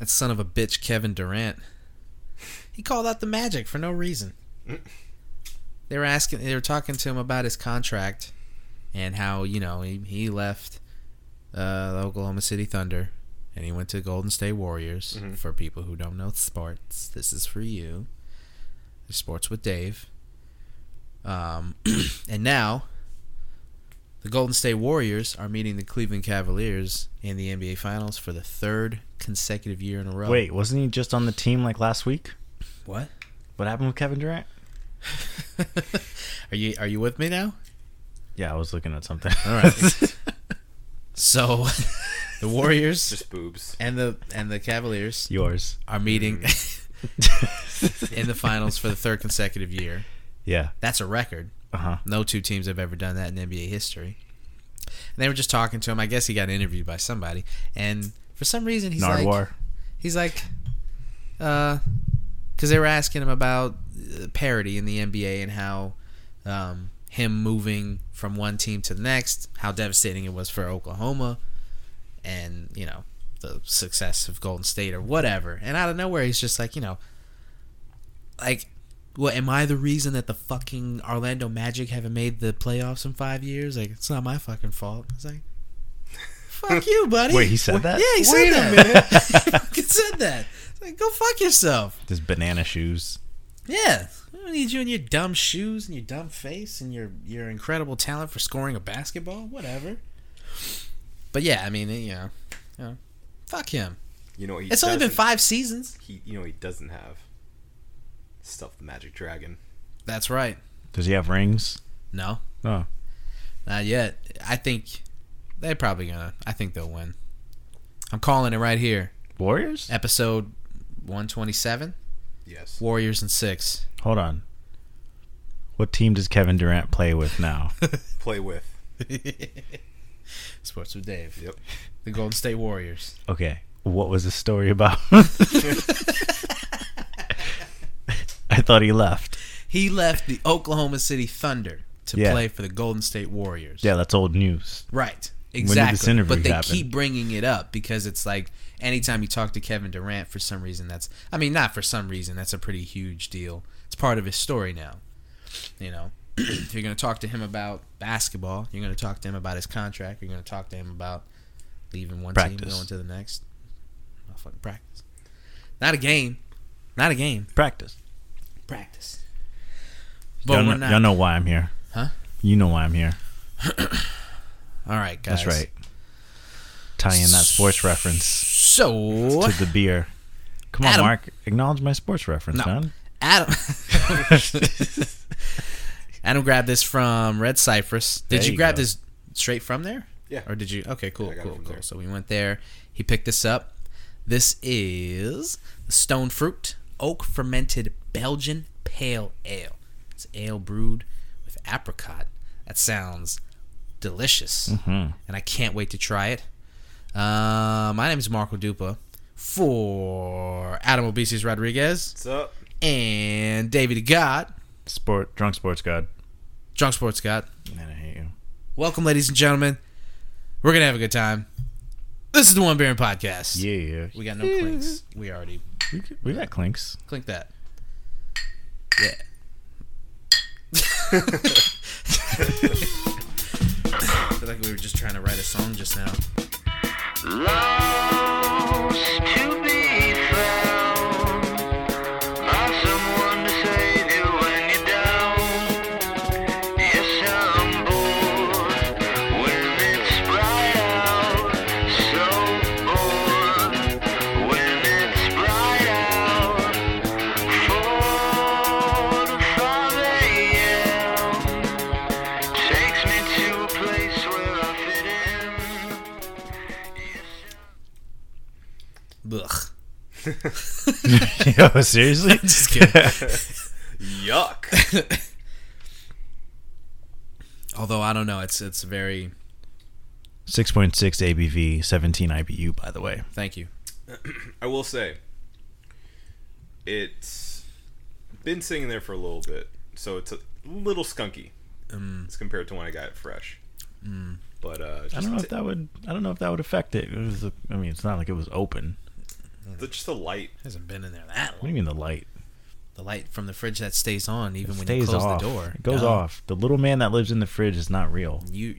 that son of a bitch Kevin Durant. He called out the Magic for no reason. They were asking, they were talking to him about his contract and how you know he, he left uh, the Oklahoma City Thunder and he went to Golden State Warriors. Mhm. For people who don't know sports, this is for you. Sports with Dave. Um, and now the Golden State Warriors are meeting the Cleveland Cavaliers in the NBA Finals for the third consecutive year in a row. Wait, wasn't he just on the team like last week? what? What happened with Kevin Durant? are you are you with me now? Yeah, I was looking at something. All right. So the Warriors Just boobs. and the and the Cavaliers Yours. are meeting in the finals for the third consecutive year. Yeah. That's a record. Uh huh. No two teams have ever done that in NBA history. And they were just talking to him. I guess he got interviewed by somebody, and for some reason he's like, he's like, uh, because they were asking him about uh, parity in the NBA and how um, him moving from one team to the next, how devastating it was for Oklahoma, and you know the success of Golden State or whatever. And out of nowhere, he's just like, you know, like, what? Am I the reason that the fucking Orlando Magic haven't made the playoffs in five years? Like, it's not my fucking fault. It's like. Fuck you, buddy. Wait, he said that? Yeah, he said Wait a that. minute. he fucking said that. It's like, go fuck yourself. Just banana shoes. Yeah, I don't need you and your dumb shoes and your dumb face and your your incredible talent for scoring a basketball. Whatever. But yeah, I mean, you know, you know fuck him. You know he It's only been five seasons. He, you know he doesn't have. Stuff the magic dragon. That's right. Does he have rings? No, Oh. not yet. I think they're probably gonna. I think they'll win. I'm calling it right here. Warriors? Episode 127. Yes. Warriors and six. Hold on. What team does Kevin Durant play with now? Play with. Sports with Dave. Yep. The Golden State Warriors. Okay. What was the story about? I thought he left. He left the Oklahoma City Thunder to Yeah. play for the Golden State Warriors. Yeah, that's old news. Right. Exactly. interview but they happen? keep bringing it up because it's like anytime you talk to Kevin Durant, for some reason, that's I mean, not for some reason, that's a pretty huge deal. It's part of his story now. You know, if you're going to talk to him about basketball, you're going to talk to him about his contract. You're going to talk to him about leaving one team, Practice. going to the next. Oh, fucking practice. Not a game. Not a game. Practice. Practice. Y'all know, not. y'all know why I'm here. Huh? You know why I'm here. All right, guys. That's right. Tie in that sports reference So to the beer. Come on, Adam- Mark. Acknowledge my sports reference, No. man. Adam Adam grabbed this from Red Cypress. Did There you, you grab this straight from there? Yeah. Or did you? Okay, cool, Yeah, I got it cool, cool. there. So we went there. He picked this up. This is the Stone Fruit Oak Fermented Belgian Pale Ale. It's ale brewed with apricot. That sounds delicious, Mhm. and I can't wait to try it. Uh, my name is Marco Dupa for Adam Obesis Rodriguez What's up? and David God, Sport, drunk sports god. Drunk Sports God. Man, I hate you. Welcome, ladies and gentlemen. We're gonna have a good time. This is the One Baron Podcast. Yeah. Yeah. We got no clinks. We already We, we got clinks. clink that. Yeah. I feel like we were just trying to write a song just now. Lost to be found Yo, seriously? Just kidding. Yuck. Although I don't know, it's it's very. 6.6 ABV, 17 IBU, by the way. Thank you. I will say, it's been sitting there for a little bit, so it's a little skunky Um, as compared to when I got it fresh. But uh, just I don't know t- if that would. I don't know if that would affect it. It was. I mean, it's not like it was open. You The, just the light. Hasn't been in there that long. What do you mean the light? The light from the fridge that stays on even It when you close off. the door. It goes No. off. The little man that lives in the fridge is not real. You.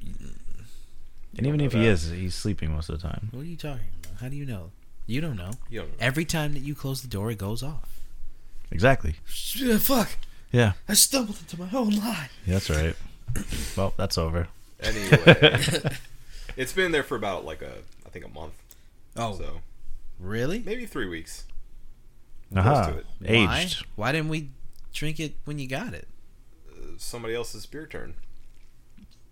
And even know if he is, he's sleeping most of the time. What are you talking about? How do you know? You don't know. You don't know. Every time that you close the door, it goes off. Exactly. Yeah, fuck! Yeah. I stumbled into my own lie. Yeah, that's right. well, that's over. Anyway, it's been there for about like a, I think a month. Oh, So really? maybe three weeks. Aha. to it. Why? Aged. Why didn't we drink it when you got it? Uh, Somebody else's beer turn.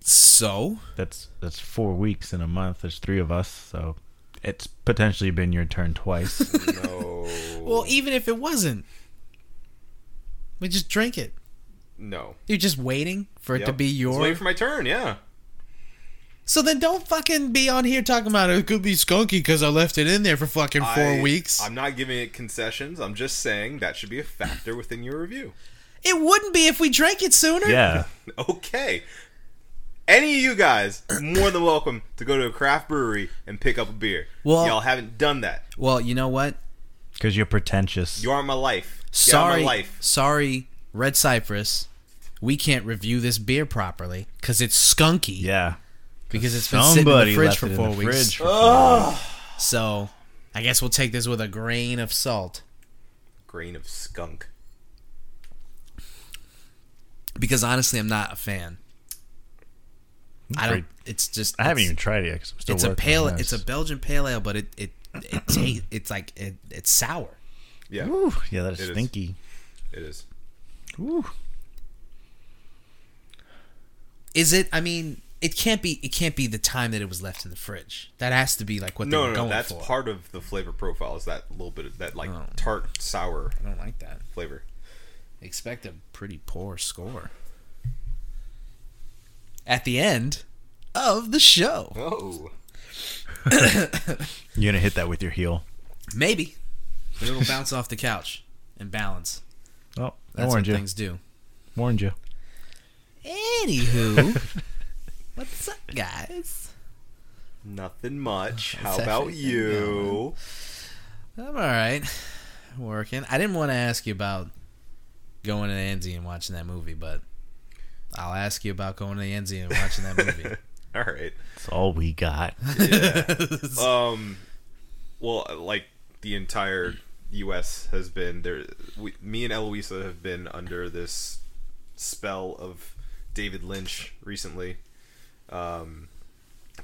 So That's that's four weeks in a month. There's three of us, so it's potentially been your turn twice. No. Well, even if it wasn't, we just drink it. no. You're just waiting for it to be I was your. waiting for my turn. Yeah. So then don't fucking be on here talking about oh, it could be skunky because I left it in there for fucking four I- weeks. I'm not giving it concessions. I'm just saying that should be a factor within your review. it wouldn't be if we drank it sooner. yeah. Okay. Any of you guys more than welcome to go to a craft brewery and pick up a beer. Well- Y'all haven't done that. Well, you know what? Because you're pretentious. You aren't my life. Get Sorry, my life. sorry, Red Cypress. We can't review this beer properly because it's skunky. yeah. Because it's been sitting in the fridge for four weeks. fridge for four weeks. So, I guess we'll take this with a grain of salt Grain of skunk. because honestly, I'm not a fan. I don't. It's just. I haven't it's- even tried it yet 'cause I'm still It's a pale. on It's a. Belgian pale ale, but it it it ta- it's like it, it's sour. Yeah, Ooh, yeah, that is It is. stinky. it is. Ooh. Is it? I mean, it can't be. It can't be the time that it was left in the fridge. That has to be like what they No, were no, no. going That's for. part of the flavor profile. Is that little bit of that like Oh. tart sour I don't like that. flavor? Expect a pretty poor score. At the end of the show, Oh, You're gonna hit that with your heel. maybe but it'll bounce off the couch and balance. Oh, I That's what warned you. things do. Warned you. Anywho, what's up, guys? nothing much. How It's about everything you? I'm all right. Working. I didn't want to ask you about going to Enzian and watching that movie, but I'll ask you about going to Enzian and watching that movie. All right. That's all we got. Um, well, like the entire U.S. has been there. We, me and Eloisa have been under this spell of David Lynch recently, um,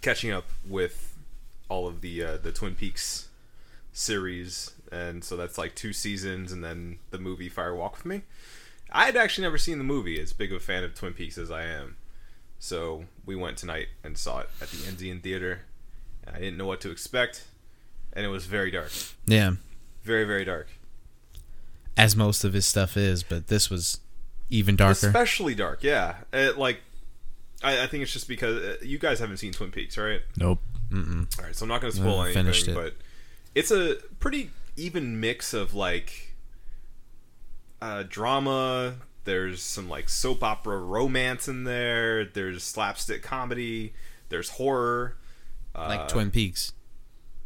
catching up with all of the uh, the Twin Peaks series, and so that's like two seasons, and then the movie Fire Walk with Me. I had actually never seen the movie. As big of a fan of Twin Peaks as I am, so we went tonight and saw it at the Enzian Theater. I didn't know what to expect, and it was very dark, yeah, very very dark, as most of his stuff is, but this was even darker. especially dark. Yeah, it, like I, I think it's just because uh, you guys haven't seen Twin Peaks, right? Nope. Mm-mm. All right, so I'm not going to spoil I anything, finished it. but it's a pretty even mix of like uh, drama. There's some like soap opera romance in there. There's slapstick comedy. There's horror. Uh, Like Twin Peaks.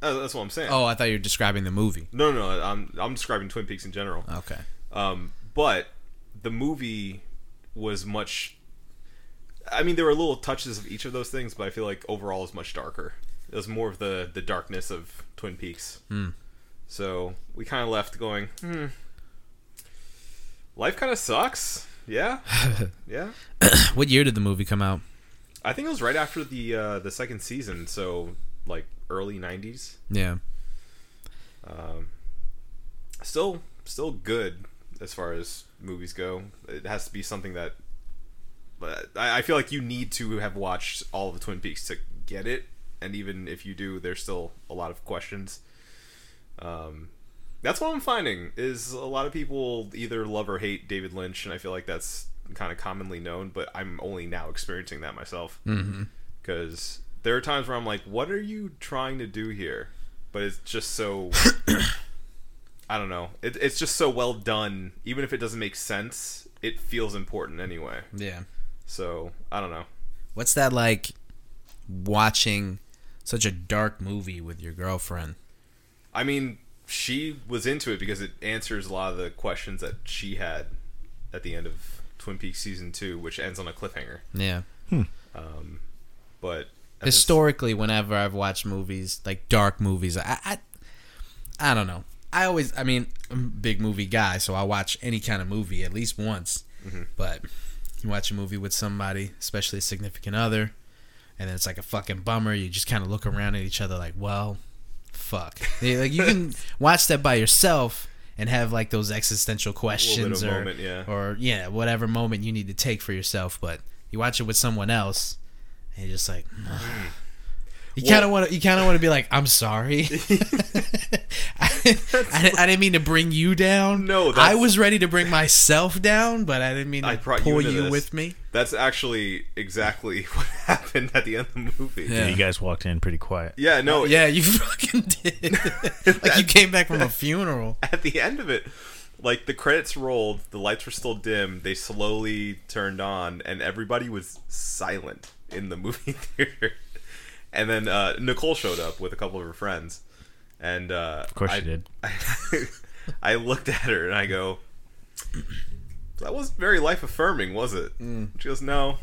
uh, that's what I'm saying. Oh, I thought you were describing the movie. no, no, no, I'm I'm describing Twin Peaks in general. Okay. Um, but the movie was much. I mean, there were little touches of each of those things, but I feel like overall is much darker. It was more of the the darkness of Twin Peaks. Hmm. So we kind of left going, hmm. Life kind of sucks. Yeah, yeah. What year did the movie come out? I think it was right after the uh, the second season, so like early '90s. Yeah. Um, still, still good as far as movies go. It has to be something that. But I, I feel like you need to have watched all of the Twin Peaks to get it, and even if you do, there's still a lot of questions. Um, that's what I'm finding is a lot of people either love or hate David Lynch, and I feel like that's kind of commonly known. But I'm only now experiencing that myself Mm-hmm. because there are times where I'm like, "What are you trying to do here?" But it's just so I don't know. It, it's just so well done. Even if it doesn't make sense, it feels important anyway. Yeah. So I don't know. What's that like watching such a dark movie with your girlfriend? I mean, she was into it because it answers a lot of the questions that she had at the end of Twin Peaks season two, which ends on a cliffhanger. Yeah. Um, but at the Historically, whenever I've watched movies like dark movies, I, I, I don't know. I always, I mean, I'm a big movie guy, so I watch any kind of movie at least once. But you watch a movie with somebody, especially a significant other, and then it's like a fucking bummer. You just kind of look around at each other like, well, fuck. Like you can watch that by yourself and have like those existential questions or moment, yeah. or yeah, whatever moment you need to take for yourself. But you watch it with someone else, and you're just like, you kind of want to, you kind of want to be like, I'm sorry. I, I, didn't- I didn't mean to bring you down. No, I was ready to bring myself down, but I didn't mean to I brought you pull you, with me. That's actually exactly what happened at the end of the movie. Yeah. You guys walked in pretty quiet. Yeah, no, Yeah, you fucking did. like you came back from a funeral. at the end of it, like the credits rolled, the lights were still dim, they slowly turned on, and everybody was silent in the movie theater. And then uh, Nicole showed up with a couple of her friends, and uh, Of course I, you did. I, I looked at her and I go, "That wasn't very life affirming, was it?" She goes, "No,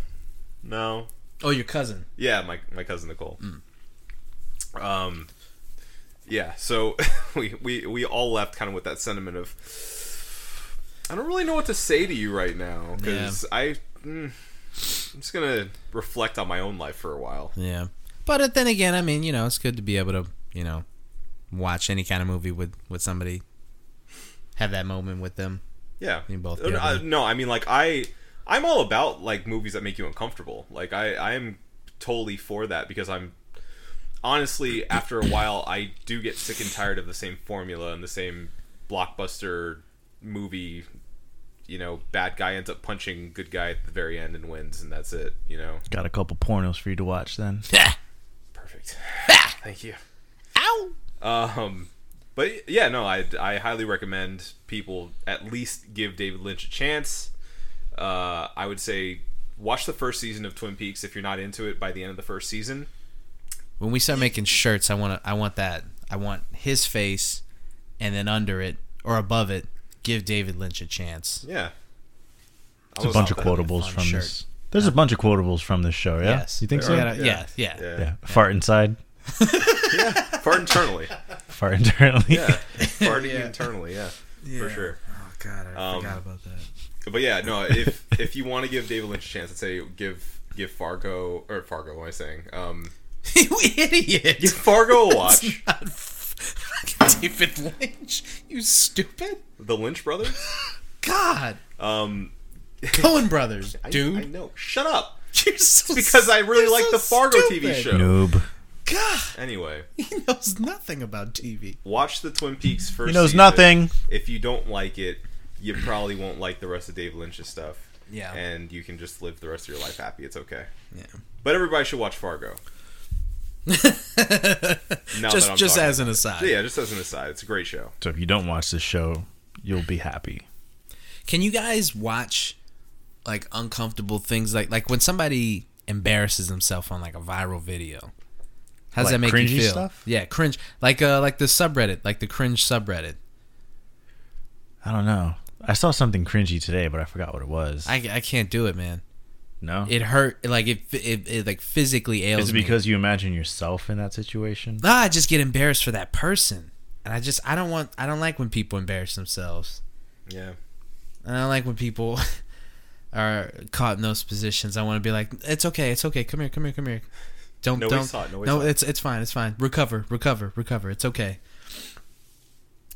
no, Oh, your cousin. yeah, my my cousin Nicole. Um, yeah. So we we we all left kind of with that sentiment of I don't really know what to say to you right now because I mm, I'm just gonna reflect on my own life for a while. Yeah, but then again, I mean, you know, it's good to be able to, you know, watch any kind of movie with with somebody, have that moment with them. Yeah. You both Uh, get it. no, I mean like I I'm all about like movies that make you uncomfortable. Like I I am totally for that because I'm honestly after a while I do get sick and tired of the same formula and the same blockbuster movie you know, bad guy ends up punching good guy at the very end and wins and that's it, you know. Got a couple pornos for you to watch then. Perfect. Thank you. Ow! Um, but yeah, no, I I highly recommend people at least give David Lynch a chance. Uh, I would say watch the first season of Twin Peaks if you're not into it by the end of the first season. When we start making shirts, I want to. I want that. I want his face, and then under it or above it, give David Lynch a chance. Yeah. It's a bunch of quotables from shirt. this. There's a bunch of quotables from this show, yeah? Yes. You think There so? We are. Yeah. yeah, yeah, Yeah. Yeah. Fart inside, Fart internally. fart internally. Yeah. Farting internally, yeah. For sure. Oh God, I Um, forgot about that. But yeah, no, if if you want to give David Lynch a chance, I'd say give give Fargo or Fargo, what am I saying? Um you idiot! give Fargo a watch. Not f- David Lynch. You stupid. the Lynch brothers. God, Um Coen Brothers, I- dude. I, know. Shut up. You're so Because I really like so the Fargo TV show. Noob. God, Anyway, he knows nothing about TV. watch the Twin Peaks first. He knows season. nothing. If you don't like it, you probably won't like the rest of David Lynch's stuff. Yeah. And you can just live the rest of your life happy. It's okay. Yeah. But everybody should watch Fargo. Just just as an about it. aside. Yeah, just as an aside, it's a great show. So if you don't watch this show, you'll be happy. Can you guys watch like uncomfortable things like like when somebody embarrasses himself on like a viral video? How does Like that make you feel? stuff? Yeah, cringe. Like uh like the subreddit, like the cringe subreddit. I don't know. I saw something cringy today, but I forgot what it was. I, I can't do it, man. no. It hurt like it it, it like physically ails Is it me. because you imagine yourself in that situation? Ah, I just get embarrassed for that person. And I just I don't want I don't like when people embarrass themselves. Yeah. I don't like when people are caught in those positions. I want to be like, it's okay, it's okay. Come here, come here, come here. Don't Nobody don't. saw it, nobody no, saw it. it's it's fine, it's fine. Recover, recover, recover. It's okay.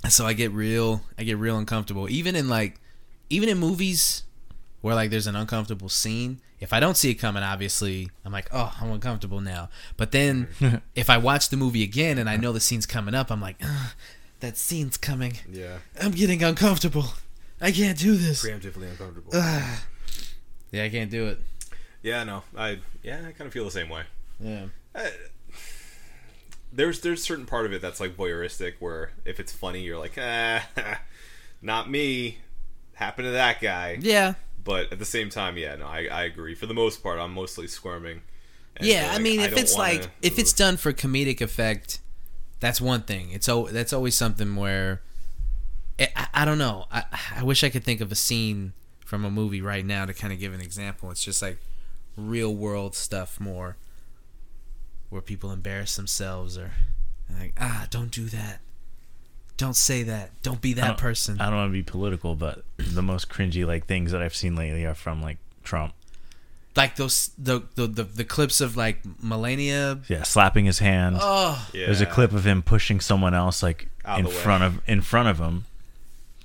So I get real, I get real uncomfortable. Even in like, even in movies where like there's an uncomfortable scene. If I don't see it coming, obviously I'm like, oh, I'm uncomfortable now. But then if I watch the movie again and I know the scene's coming up, I'm like, that scene's coming. Yeah. I'm getting uncomfortable. I can't do this. Preemptively uncomfortable. Ah. Yeah, I can't do it. yeah, no. I yeah, I kind of feel the same way. Yeah. Uh, there's there's certain part of it that's like voyeuristic where if it's funny you're like ah not me happened to that guy Yeah. but at the same time yeah no I, I agree for the most part i'm mostly squirming and Yeah, I mean, if don't it's wanna- like if it's done for comedic effect, that's one thing. It's oh, that's always something where I, I, I don't know. I I wish I could think of a scene from a movie right now to kind of give an example. It's just like real world stuff more, where people embarrass themselves or like ah, don't do that. Don't say that. Don't be I that don't- person. I don't want to be political, but the most cringy like things that I've seen lately are from like Trump. like those the, the the the clips of like Melania. Yeah, slapping his hand. Oh, Yeah. There's a clip of him pushing someone else like Out in the way. front of in front of him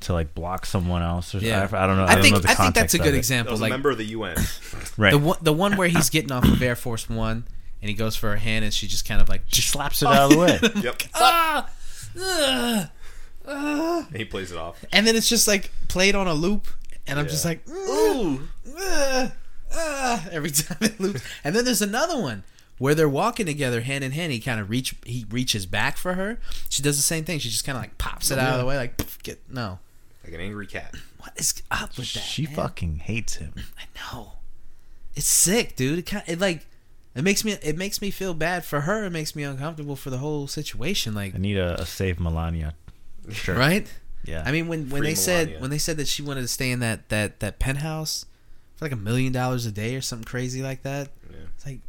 to like block someone else. Or, Yeah. I, I don't know. I, I don't think know the I think that's a good example. was a Like member of the UN. Right. the one the one where he's getting off of Air Force One and he goes for her hand and she just kind of like Just slaps it out of the way. yep. ah, ugh, ah. And he plays it off. and then it's just like played on a loop and I'm Yeah. just like ooh ah, ah, every time it loops. And then there's another one where they're walking together hand in hand. He kind of reach he reaches back for her. She does the same thing. She just kind of like pops it out of the way like get no. Like an angry cat. What is up with that? she man? fucking hates him. I know. It's sick, dude. It, kind it like it makes me it makes me feel bad for her. It makes me uncomfortable for the whole situation. Like, I need a, a save Melania shirt. right? Yeah. I mean, when when Free they said when they said that she wanted to stay in that that that penthouse for like a million dollars a day or something crazy like that, Yeah. it's like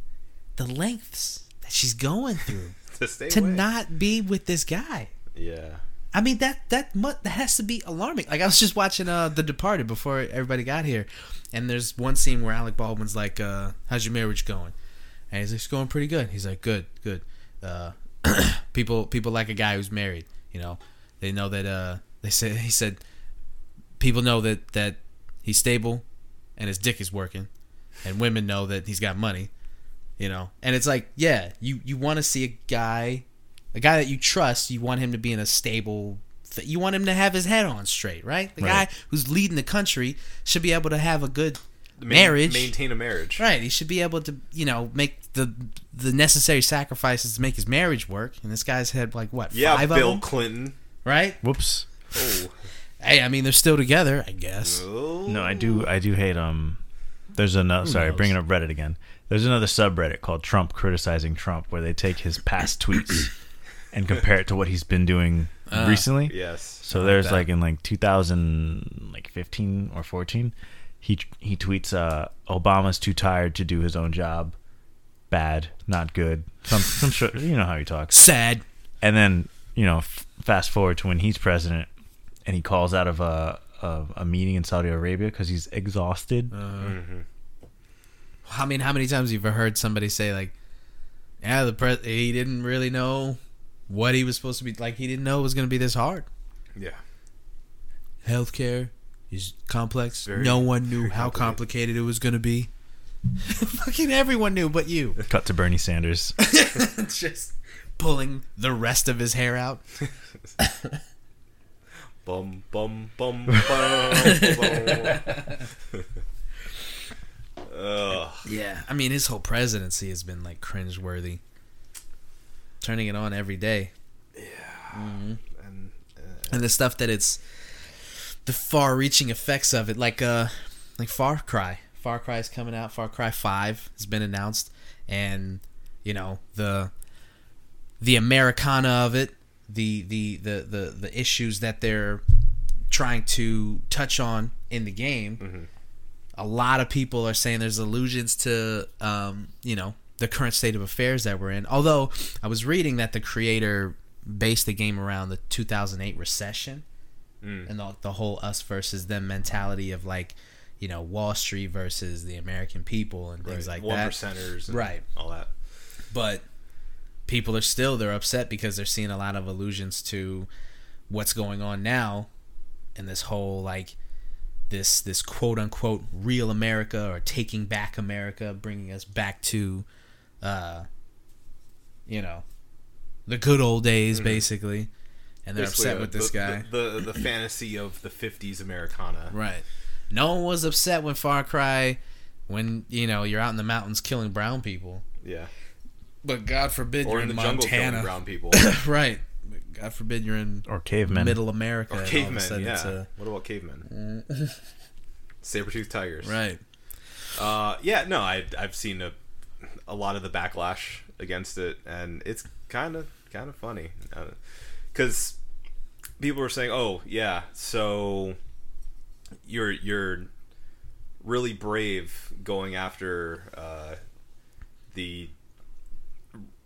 the lengths that she's going through To stay to away. not be with this guy. Yeah. I mean that that mu- that has to be alarming. Like I was just watching uh The Departed before everybody got here, and there's one scene where Alec Baldwin's like, uh, "How's your marriage going?" And he's like, "It's going pretty good." He's like, "Good, good." Uh, people people like a guy who's married. You know, they know that. Uh, they said he said people know that that he's stable, and his dick is working, and women know that he's got money. You know, and it's like, yeah, you you want to see a guy a guy that you trust, you want him to be in a stable. Th- you want him to have his head on straight, right? The Right. guy who's leading the country should be able to have a good Ma- marriage. Maintain a marriage. Right, he should be able to, you know, make the the necessary sacrifices to make his marriage work. And this guy's had like what Yeah, five Bill of them, Clinton. right? Whoops. Oh. Hey, I mean they're still together, I guess. oh. No, I do. I do hate. Um, there's another. Sorry, knows? bringing up Reddit again. There's another subreddit called Trump criticizing Trump, where they take his past tweets and compare it to what he's been doing Ah. recently. Yes. So there's that. like in like 2000, like 15 or 14, he he tweets, uh, "Obama's too tired to do his own job. Bad, not good. Some some short, you know how he talks." Sad. And then you know, f- fast forward to when he's president, and he calls out of a a, a meeting in Saudi Arabia because he's exhausted. I mean, how many times have you heard somebody say like, "Yeah, the pre- he didn't really know what he was supposed to be like. He didn't know it was going to be this hard." Yeah. healthcare is complex. Very- no one knew how complicated. complicated it was going to be. Fucking everyone knew but you. Cut to Bernie Sanders. Just pulling the rest of his hair out. Bum bum bum bum. bum. Ugh. Yeah, I mean his whole presidency has been like cringeworthy. Turning it on every day, And uh, and the stuff that it's the far-reaching effects of it, like uh, like Far Cry. Far Cry is coming out. Far Cry Five has been announced, and you know the the Americana of it, the the the the, the issues that they're trying to touch on in the game. A lot of people are saying there's allusions to um, you know the current state of affairs that we're in. Although I was reading that the creator based the game around the 2008 recession mm. and the, the whole us versus them mentality of like you know Wall Street versus the American people and things like one that. percenters, and Right. All that. But people are still they're upset because they're seeing a lot of allusions to what's going on now and this whole like this this quote unquote real America or taking back America, bringing us back to uh you know the good old days basically. And they're Basically, upset uh, with this the, guy. The, the the fantasy of the '50s Americana. Right. No one was upset when Far Cry, when you know you're out in the mountains killing brown people. Yeah. But God forbid Or you're in in, the jungle killing Montana. brown people. right. God forbid you're in Or cavemen. Middle America. or and all of a cavemen. sudden Yeah. it's a- What about cavemen? Saber tooth tigers. right. Uh, yeah, no, I I've seen a a lot of the backlash against it, and it's kind of kind of funny because people were saying, "Oh yeah, so you're you're really brave going after uh, the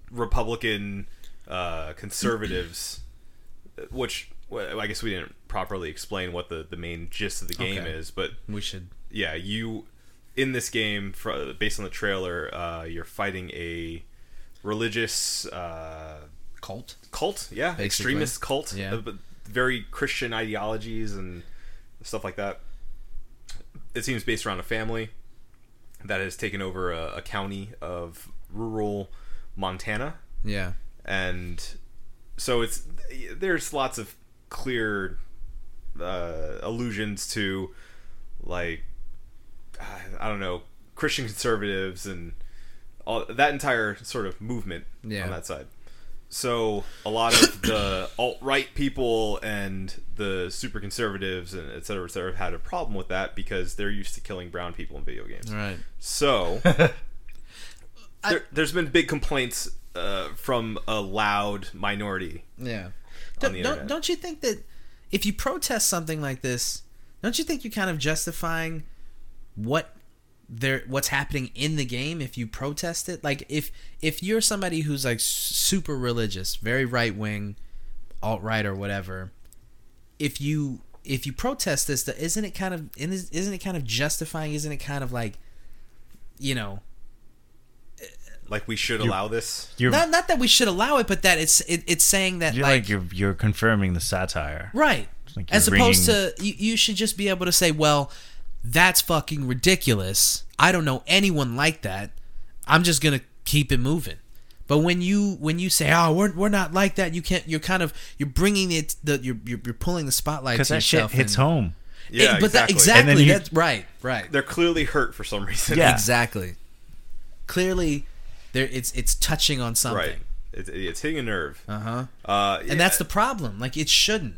Republican uh, conservatives," which well, I guess we didn't properly explain what the the main gist of the game Okay. is, but We should. yeah, you in this game, based on the trailer, uh, you're fighting a religious uh, Cult. cult, yeah, Basically. extremist cult, Yeah. uh, but very Christian ideologies and stuff like that. It seems based around a family that has taken over a, a county of rural Montana, Yeah. and so it's there's lots of clear uh, allusions to like I don't know Christian conservatives and all that entire sort of movement Yeah. on that side. So a lot of the alt right people and the super conservatives and et cetera, et cetera, had a problem with that because they're used to killing brown people in video games. Right. So there, there's been big complaints uh, from a loud minority. Yeah. Don't, don't, don't you think that if you protest something like this, don't you think you're kind of justifying what there what's happening in the game if you protest it? Like if if you're somebody who's like super religious, very right wing, alt right or whatever, if you if you protest this, th- isn't it kind of isn't isn't it kind of justifying? Isn't it kind of like you know Like we should allow this. You're not not that we should allow it, but that it's it, it's saying that you're like, you're you're confirming the satire. Right. like As opposed bringing- to you, you should just be able to say, well, that's fucking ridiculous. I don't know anyone like that. I'm just gonna keep it moving. But when you when you say, oh, we're, we're not like that, you can't. You're kind of you're bringing it. The you're you're, you're pulling the spotlight Because to that shit hits and- home. Yeah, It- but that exactly. exactly. And then you- that's right. Right. They're clearly hurt for some reason. Yeah. Exactly. Clearly, there it's it's touching on something. right. It's, it's hitting a nerve. Uh huh. Uh, And that's the problem. Like it shouldn't.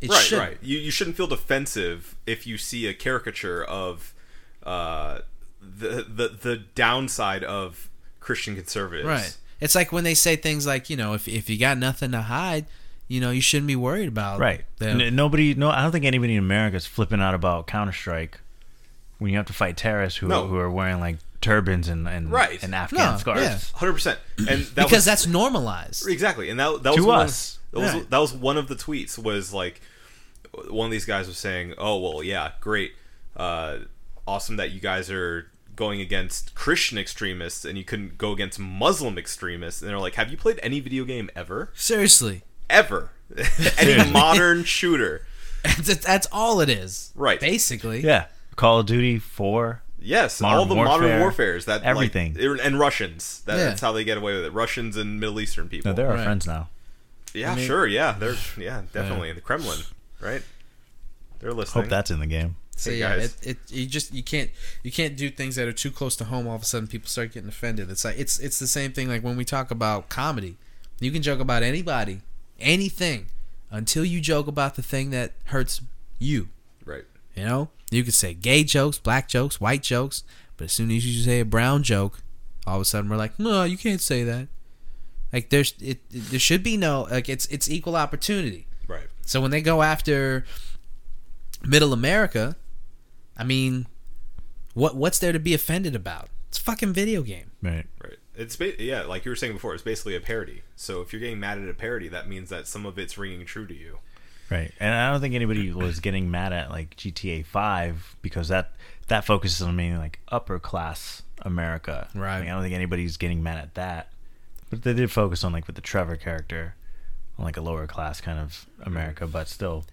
It right, shouldn't. right. You you shouldn't feel defensive if you see a caricature of uh, the the the downside of Christian conservatives. Right. It's like when they say things like, you know, if if you got nothing to hide, you know, you shouldn't be worried about Right. them. N- nobody. No, I don't think anybody in America is flipping out about Counter Strike when you have to fight terrorists who No. who are wearing like turbans and and Right. and Afghan No, scarves. yeah. Hundred percent. And that because was, that's normalized. exactly. And that that was To one, us. That was Right. that was one of the tweets. Was like one of these guys was saying, "Oh well, yeah, great, uh, awesome that you guys are." Going against Christian extremists, and you couldn't go against Muslim extremists, and they're like, "Have you played any video game ever? Seriously. Ever? any modern shooter?" That's, that's all it is. Right. Basically. Yeah. Call of Duty Four. Yes, Modern all the modern warfare, warfares that everything. like, and Russians. That, Yeah. That's how they get away with it. Russians and Middle Eastern people. No, they're our Right. friends now. Yeah, I mean- sure, yeah, they're yeah, definitely the Kremlin, right? They're listening. Hope that's in the game. So Hey, yeah, it, it you just you can't you can't do things that are too close to home. All of a sudden, people start getting offended. It's like it's it's the same thing. Like when we talk about comedy, you can joke about anybody, anything, until you joke about the thing that hurts you. right. You know, you can say gay jokes, black jokes, white jokes, but as soon as you say a brown joke, all of a sudden we're like, no, you can't say that. Like there's it, it there should be no like it's it's equal opportunity. Right. So when they go after Middle America, I mean, what what's there to be offended about? It's a fucking video game. Right. Right. It's ba- yeah, like you were saying before, it's basically a parody. So if you're getting mad at a parody, that means that some of it's ringing true to you. Right. And I don't think anybody was getting mad at like GTA Five because that that focuses on mainly like upper class America. Right. Like, I don't think anybody's getting mad at that. But they did focus on like with the Trevor character on like a lower class kind of America, but still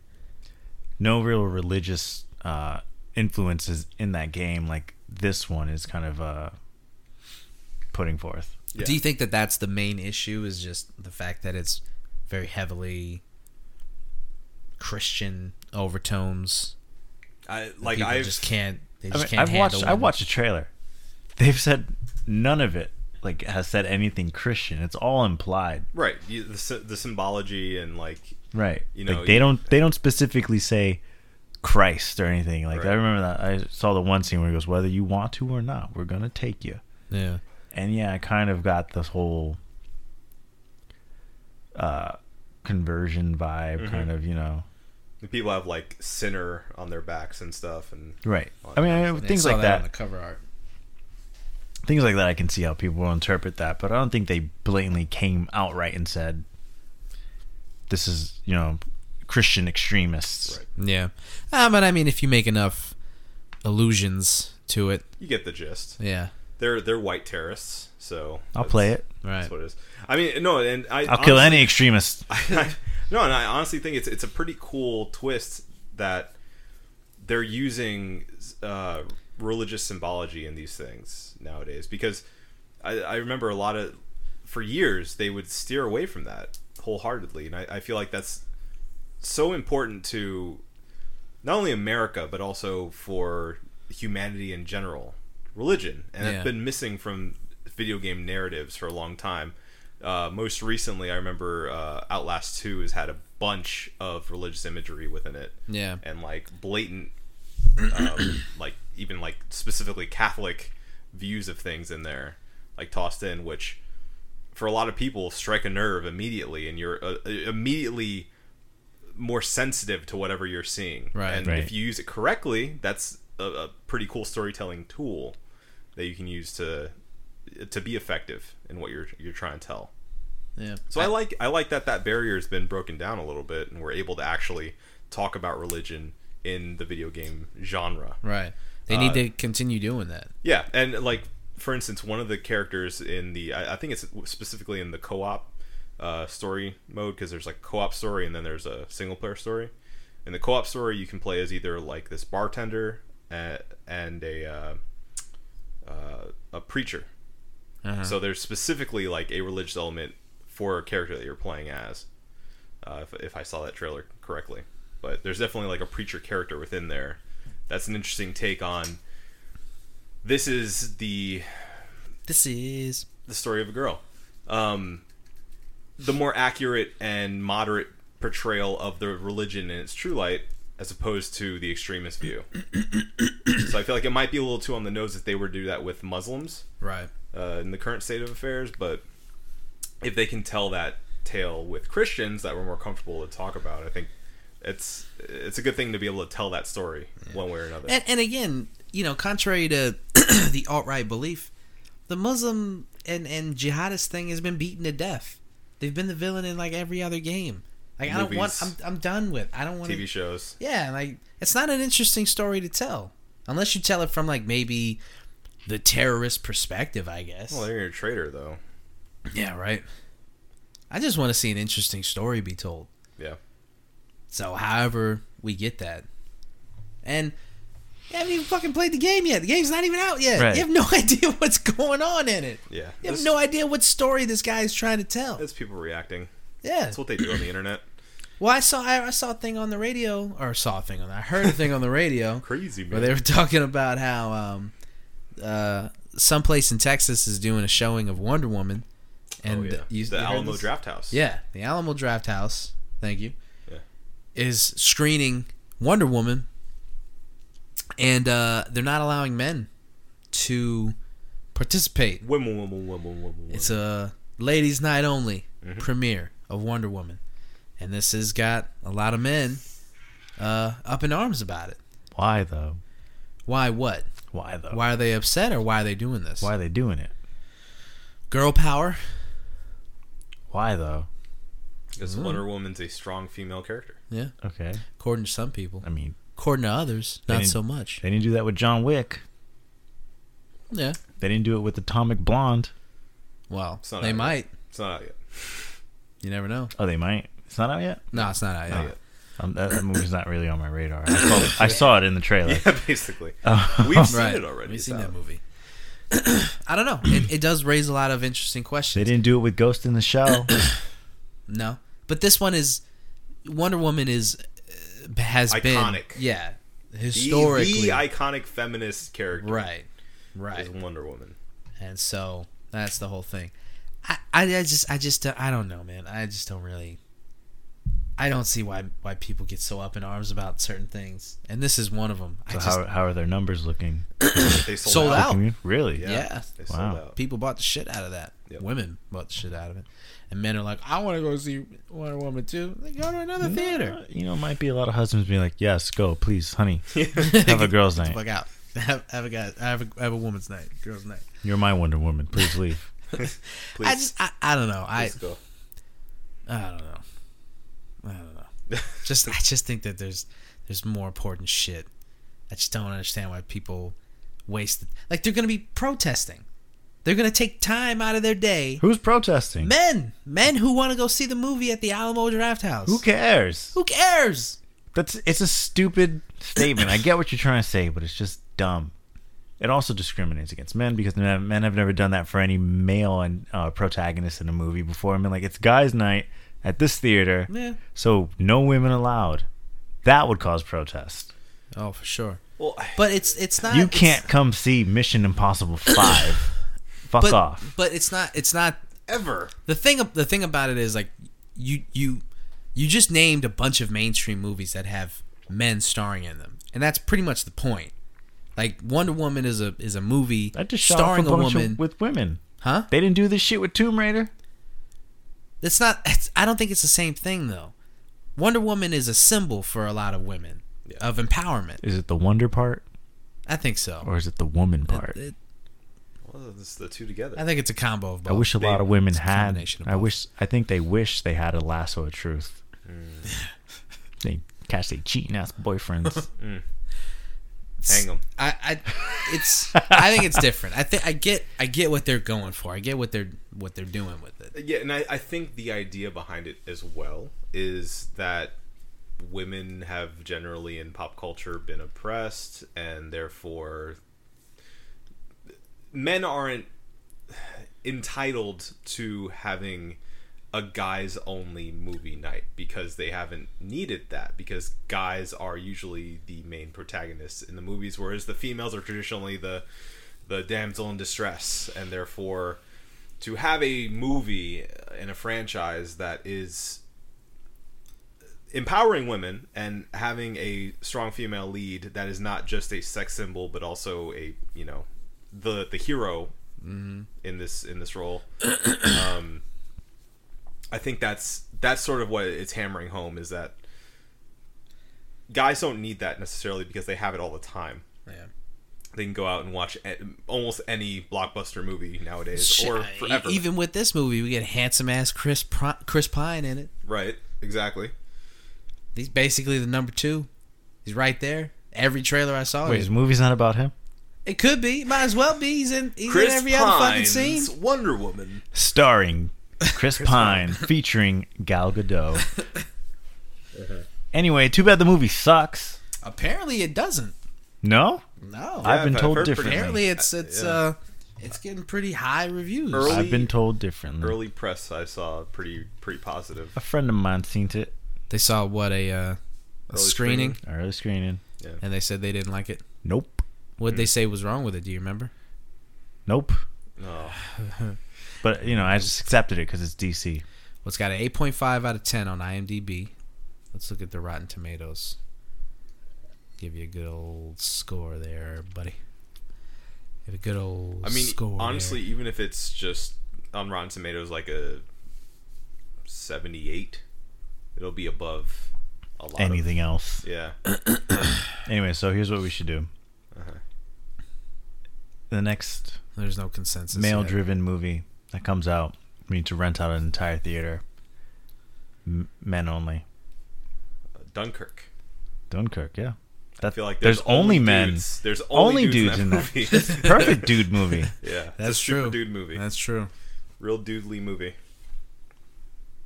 no real religious uh influences in that game like this one is kind of uh putting forth. Yeah. Do you think that that's the main issue? Is just the fact that it's very heavily Christian overtones? I like I've just can't. They I mean, can't I've watched handle I watched the trailer. They've said none of it like has said anything Christian. It's all implied. right you, the the symbology and like Right. You know, like they you- don't they don't specifically say Christ or anything. Like I remember that I saw the one scene where he goes, Whether you want to or not, we're gonna take you. Yeah. And yeah, I kind of got this whole uh, conversion vibe, Mm-hmm. kind of, you know. And people have like sinner on their backs and stuff, and Right. I mean, I, I things like that. on the cover art. Things like that I can see how people will interpret that, but I don't think they blatantly came outright and said this is, you know, Christian extremists. Right. Yeah, uh, but I mean, if you make enough allusions to it, you get the gist. yeah, They're they're white terrorists, so I'll play it. right. That's what it is. I mean, no, and I I'll kill any extremist. no, and I honestly think it's it's a pretty cool twist that they're using uh, religious symbology in these things nowadays because I, I remember a lot of for years they would steer away from that wholeheartedly, and I, I feel like that's so important to not only America but also for humanity in general, religion, and Yeah. it's been missing from video game narratives for a long time. Uh, most recently, I remember uh, Outlast Two has had a bunch of religious imagery within it, Yeah, and like blatant, um, like even like specifically Catholic views of things in there, like tossed in, which for a lot of people strike a nerve immediately, and you're uh, immediately more sensitive to whatever you're seeing. Right. And Right. if you use it correctly, that's a, a pretty cool storytelling tool that you can use to to be effective in what you're you're trying to tell. yeah. So I like I like that that barrier has been broken down a little bit, and we're able to actually talk about religion in the video game genre. right. They need Uh, to continue doing that. Yeah, and like for instance, one of the characters in the I, I think it's specifically in the co-op uh, story mode because there's like co-op story and then there's a single player story. In the co-op story, you can play as either like this bartender uh, and a uh, uh, a preacher. Uh-huh. So there's specifically like a religious element for a character that you're playing as, uh, if, if I saw that trailer correctly. But there's definitely like a preacher character within there. That's an interesting take on. This is the This is the story of a girl. Um, the more accurate and moderate portrayal of the religion in its true light, as opposed to the extremist view. so I feel like it might be a little too on the nose if they were to do that with Muslims right. uh, in the current state of affairs, but if they can tell that tale with Christians that we're more comfortable to talk about, I think it's it's a good thing to be able to tell that story one way or another. And, and again, you know, contrary to the alt right belief, the Muslim and, and jihadist thing has been beaten to death. They've been the villain in like every other game. Like I don't want. I'm, I'm done with. I don't want TV shows. Yeah, like it's not an interesting story to tell unless you tell it from like maybe the terrorist perspective. I guess. Well, they're a traitor though. yeah, right. I just want to see an interesting story be told. Yeah. So, however we get that, and you haven't even fucking played the game yet. The game's not even out yet. Right. You have no idea what's going on in it. Yeah. You have no idea what story this guy is trying to tell. It's people reacting. Yeah. That's what they do on the internet. Well, I saw I, I saw a thing on the radio, or saw a thing on. I heard a thing on the radio Crazy where they were talking about how um, uh, someplace in Texas is doing a showing of Wonder Woman, and oh, yeah. you, the you Alamo? Drafthouse. Yeah, the Alamo Drafthouse. Thank you. Yeah. Is screening Wonder Woman, and uh, they're not allowing men to participate. Women, women, women, women, women. It's a ladies' night only Mhm. premiere of Wonder Woman, and this has got a lot of men uh, up in arms about it. Why though? Why? What? Why though? Why are they upset, or why are they doing this? Why are they doing it? Girl power. Why though? because Mm. Wonder Woman's a strong female character. Yeah, Okay. according to some people. I mean, According to others, not didn't- so much. they didn't do that with John Wick. Yeah. They didn't do it with Atomic Blonde. Well, It's not they out yet. might. It's not out yet. You never know. Oh, they might. It's not out yet. No, it's not out Not yet. yet. Um, that, that movie's not really on my radar. I saw, I saw it in the trailer. Yeah, basically. Oh. We've seen Right. it already. We've seen out. that movie. I don't know. It, it does raise a lot of interesting questions. They didn't do it with Ghost in the Shell. No, but this one is Wonder Woman is uh, has been Iconic. yeah historically the, iconic feminist character right right. is right Wonder Woman. and so that's the whole thing. I, I, I just I just I don't know man I just don't really I don't see why why people get so up in arms about certain things and this is one of them. I So just, how, how are their numbers looking? They sold, Sold out. out. Really? Yeah. They sold Wow. out. people bought the shit out of that. Yep. women bought the shit out of it, and men are like, I want to go see Wonder Woman too. They go to another theater. Uh, You know, might be a lot of husbands being like, "Yes, go, please, honey, have a girls' night. fuck out. Have, have a guy. Have a, have a woman's night. Girls' night. You're my Wonder Woman. Please leave." Please, I just. I, I don't know. I. go. I don't know. I don't know. just. I just think that there's. There's more important shit. I just don't understand why people waste. Like they're gonna be protesting. They're gonna take time out of their day. Who's protesting? Men, men who want to go see the movie at the Alamo Drafthouse. Who cares? Who cares? That's it's a stupid statement. I get what you're trying to say, but it's just dumb. It also discriminates against men because men men have never done that for any male and uh, protagonist in a movie before. I mean, like it's guys' night at this theater, Yeah. so no women allowed. That would cause protest. Oh, for sure. Well, But it's it's not. You can't come see Mission Impossible Five. Fuck But off. but it's not. It's not. ever. The thing. The thing about it is like you you you just named a bunch of mainstream movies that have men starring in them, and that's pretty much the point. Like Wonder Woman is a is a movie I just shot starring a a woman. with women. huh? They didn't do this shit with Tomb Raider. It's not. It's, I don't think it's the same thing though. Wonder Woman is a symbol for a lot of women Yeah. of empowerment. Is it the wonder part I think so. or is it the woman part? It- it- Well, this the two together. I think it's a combo of both. I wish a lot of women It's had. combination of I wish. I think they wish they had a lasso of truth. Mm. they catch their cheating ass boyfriends. Mm. Hang them. I, I it's I think it's different. I think I get I get what they're going for. I get what they're what they're doing with it. Yeah, and I, I think the idea behind it as well is that women have generally in pop culture been oppressed, and therefore men aren't entitled to having a guys only movie night because they haven't needed that because guys are usually the main protagonists in the movies whereas the females are traditionally the the damsel in distress. And therefore to have a movie in a franchise that is empowering women and having a strong female lead that is not just a sex symbol but also a you know the the hero in this in this role um i think that's that's sort of what it's hammering home is that guys don't need that necessarily because they have it all the time Yeah. they can go out and watch almost any blockbuster movie nowadays Shit, or forever Even with this movie, we get handsome ass Chris Pri- Chris Pine in it. right exactly He's basically the number two. He's right there. Every trailer I saw. Wait, his movie's not about him. It could be. Might as well be. He's in. He's Chris in every other fucking Pine's scene. Wonder Woman Starring Chris, Pine, featuring Gal Gadot. Anyway, too bad the movie sucks. Apparently, it doesn't. No, No. I've been I've told differently. Apparently, it's it's Yeah. uh, it's getting pretty high reviews. Early- I've been told differently. early press I saw pretty pretty positive A friend of mine seen it. They saw what a, uh, a Early screening, Early screening. and they said they didn't like it. Nope. What would they say was wrong with it? Do you remember? Nope. no But you know, I just accepted it because it's DC. Well, it's got an 8.5 out of 10 on IMDb. Let's look at the Rotten Tomatoes. Give you a good old score there, buddy. Give a good old I mean score. honestly there. even if it's just on Rotten Tomatoes like a 78 it'll be above a lot Anything else. yeah Anyway, so here's what we should do. Uh-huh. The next there's no consensus. yet. male-driven movie that comes out, we need to rent out an entire theater. M- men only. Dunkirk Dunkirk, yeah. I That, feel like there's, only men. dudes. there's Only only, dudes in that. movie It's a perfect dude movie. yeah That's it's super true. dude movie That's true. real dudely movie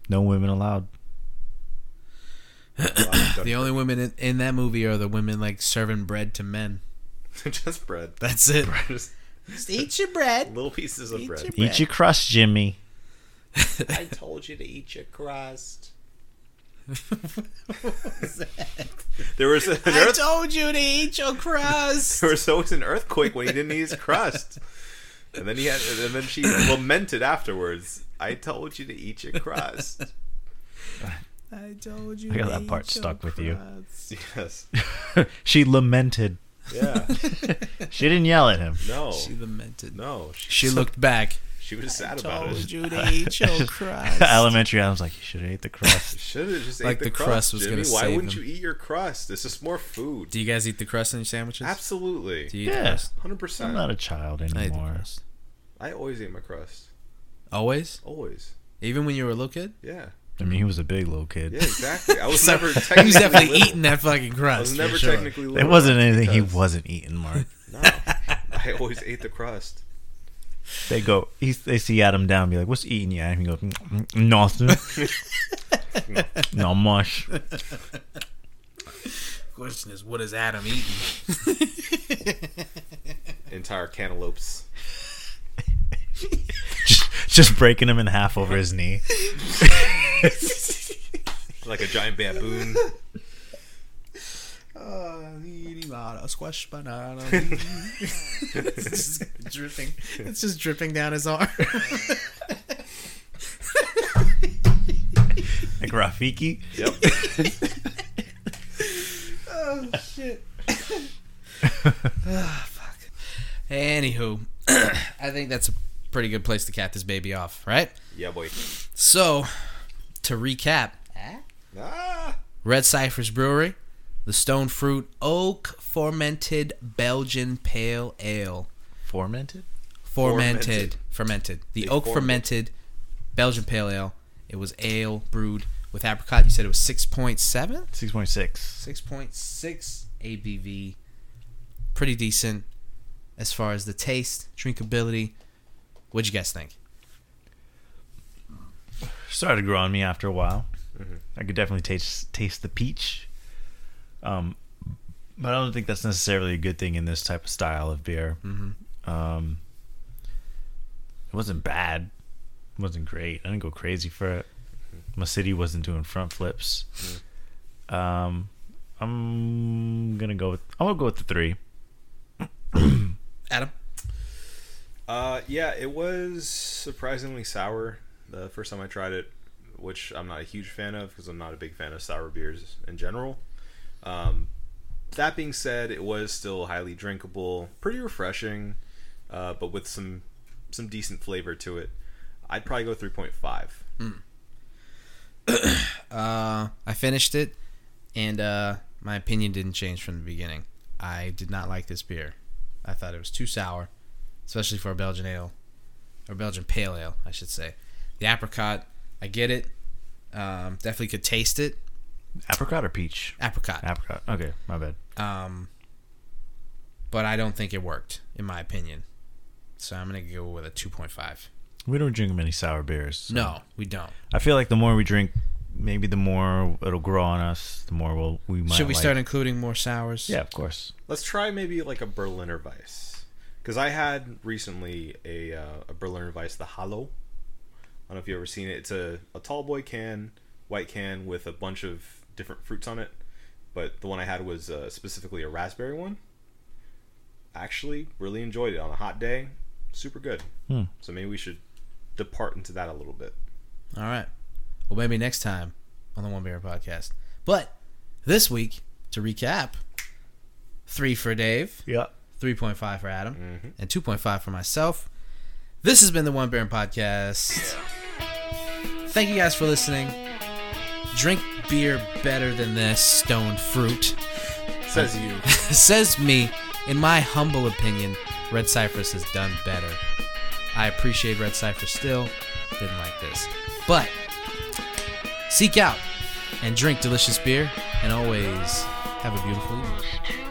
No women allowed. The only women in, in that movie are the women like serving bread to men. just bread That's it. just Just eat your bread. little pieces of Eat bread your Eat your crust, Jimmy. I told you to eat your crust there was an I earth, told you to eat your crust. there was always an earthquake when he didn't eat his crust and then he had and then she lamented afterwards I told you to eat your crust I told you. I got to that eat part your stuck with you. crust. yes she lamented. Yeah She didn't yell at him. no She lamented. no She looked back. She was sad about Told it. you to eat your crust. Elementary, I was like, you should have ate the crust. Should have just Like ate the, the crust, crust was Jimmy. gonna Why save wouldn't him. you eat your crust? It's just more food. Do you guys eat the crust in your sandwiches? Absolutely. Do you eat the Yeah. crust? Hundred I'm not a child I eat the anymore. crust. I always ate my crust. Always? Always. Even when you were a little kid? Yeah. I mean, he was a big little kid. Yeah, exactly. I was So- never He was definitely little. eating that fucking crust. I was for never sure. technically little. There wasn't anything he wasn't eating, Mark. No. I always ate the crust. They go, he, they see Adam down, be like, "What's eating you?" And he goes, "Mm, "Nothing, no mush." Question is, what is Adam eating? Entire cantaloupes. just, just breaking him in half over his knee. Like a giant baboon. Uh, eating a squash banana. it's just dripping. It's just dripping down his arm. Like Rafiki. Yep. oh shit. Ah, fuck. Anywho, I think that's a pretty good place to cap this baby off, right? yeah, boy. So, to recap, Ah. Red Cypress Brewery, the Stone Fruit Oak Fermented Belgian Pale Ale. Fermented. Fermented. Fermented. Fermented. The They Oak. Fermented Belgian Pale Ale. It was ale brewed with apricot. You said it was 6.7? Six point six. 6.6 ABV. Pretty decent as far as the taste, drinkability. What'd you guys think? Started to grow on me after a while. Mhm. I could definitely taste taste the peach. Um, but I don't think that's necessarily a good thing in this type of style of beer. Mm-hmm. Um, it wasn't bad. It wasn't great. I didn't go crazy for it. My city wasn't doing front flips. Um, I'm gonna go with. I'm gonna go with the three. Adam? Uh, yeah, it was surprisingly sour the first time I tried it, which I'm not a huge fan of because I'm not a big fan of sour beers in general. Um, that being said, it was still highly drinkable, pretty refreshing, uh, but with some some decent flavor to it. I'd probably go 3.5. Uh, I finished it, and uh, my opinion didn't change from the beginning. I did not like this beer. I thought it was too sour, especially for a Belgian ale, or Belgian pale ale, I should say. The apricot, I get it. Um, definitely could taste it. Apricot or peach? Apricot. Apricot. Okay, my bad. Um, but I don't think it worked, in my opinion. So I'm gonna go with a 2.5. We don't drink many sour beers. so- No, we don't. I feel like the more we drink, maybe the more it'll grow on us. The more we'll we might. Should we like- start including more sours? Yeah, of course. Let's try maybe like a Berliner Weiss. Because I had recently a, uh, a Berliner Weiss, the Hollow. I don't know if you've ever seen it. It's a, a tall boy can, white can with a bunch of different fruits on it. But the one I had was uh, specifically a raspberry one. Actually, really enjoyed it on a hot day. Super good. Hmm. So maybe we should depart into that a little bit. All right. Well, maybe next time on the One Beer Podcast. But this week, to recap, three for Dave, Yeah. 3.5 for Adam, Mhm. and 2.5 for myself. This has been the One Baron Podcast. Thank you guys for listening. Drink beer better than this stone fruit. Says you. Says me, in my humble opinion, Red Cypress has done better. I appreciate Red Cypress still. Didn't like this. But seek out and drink delicious beer and always have a beautiful evening. to be found.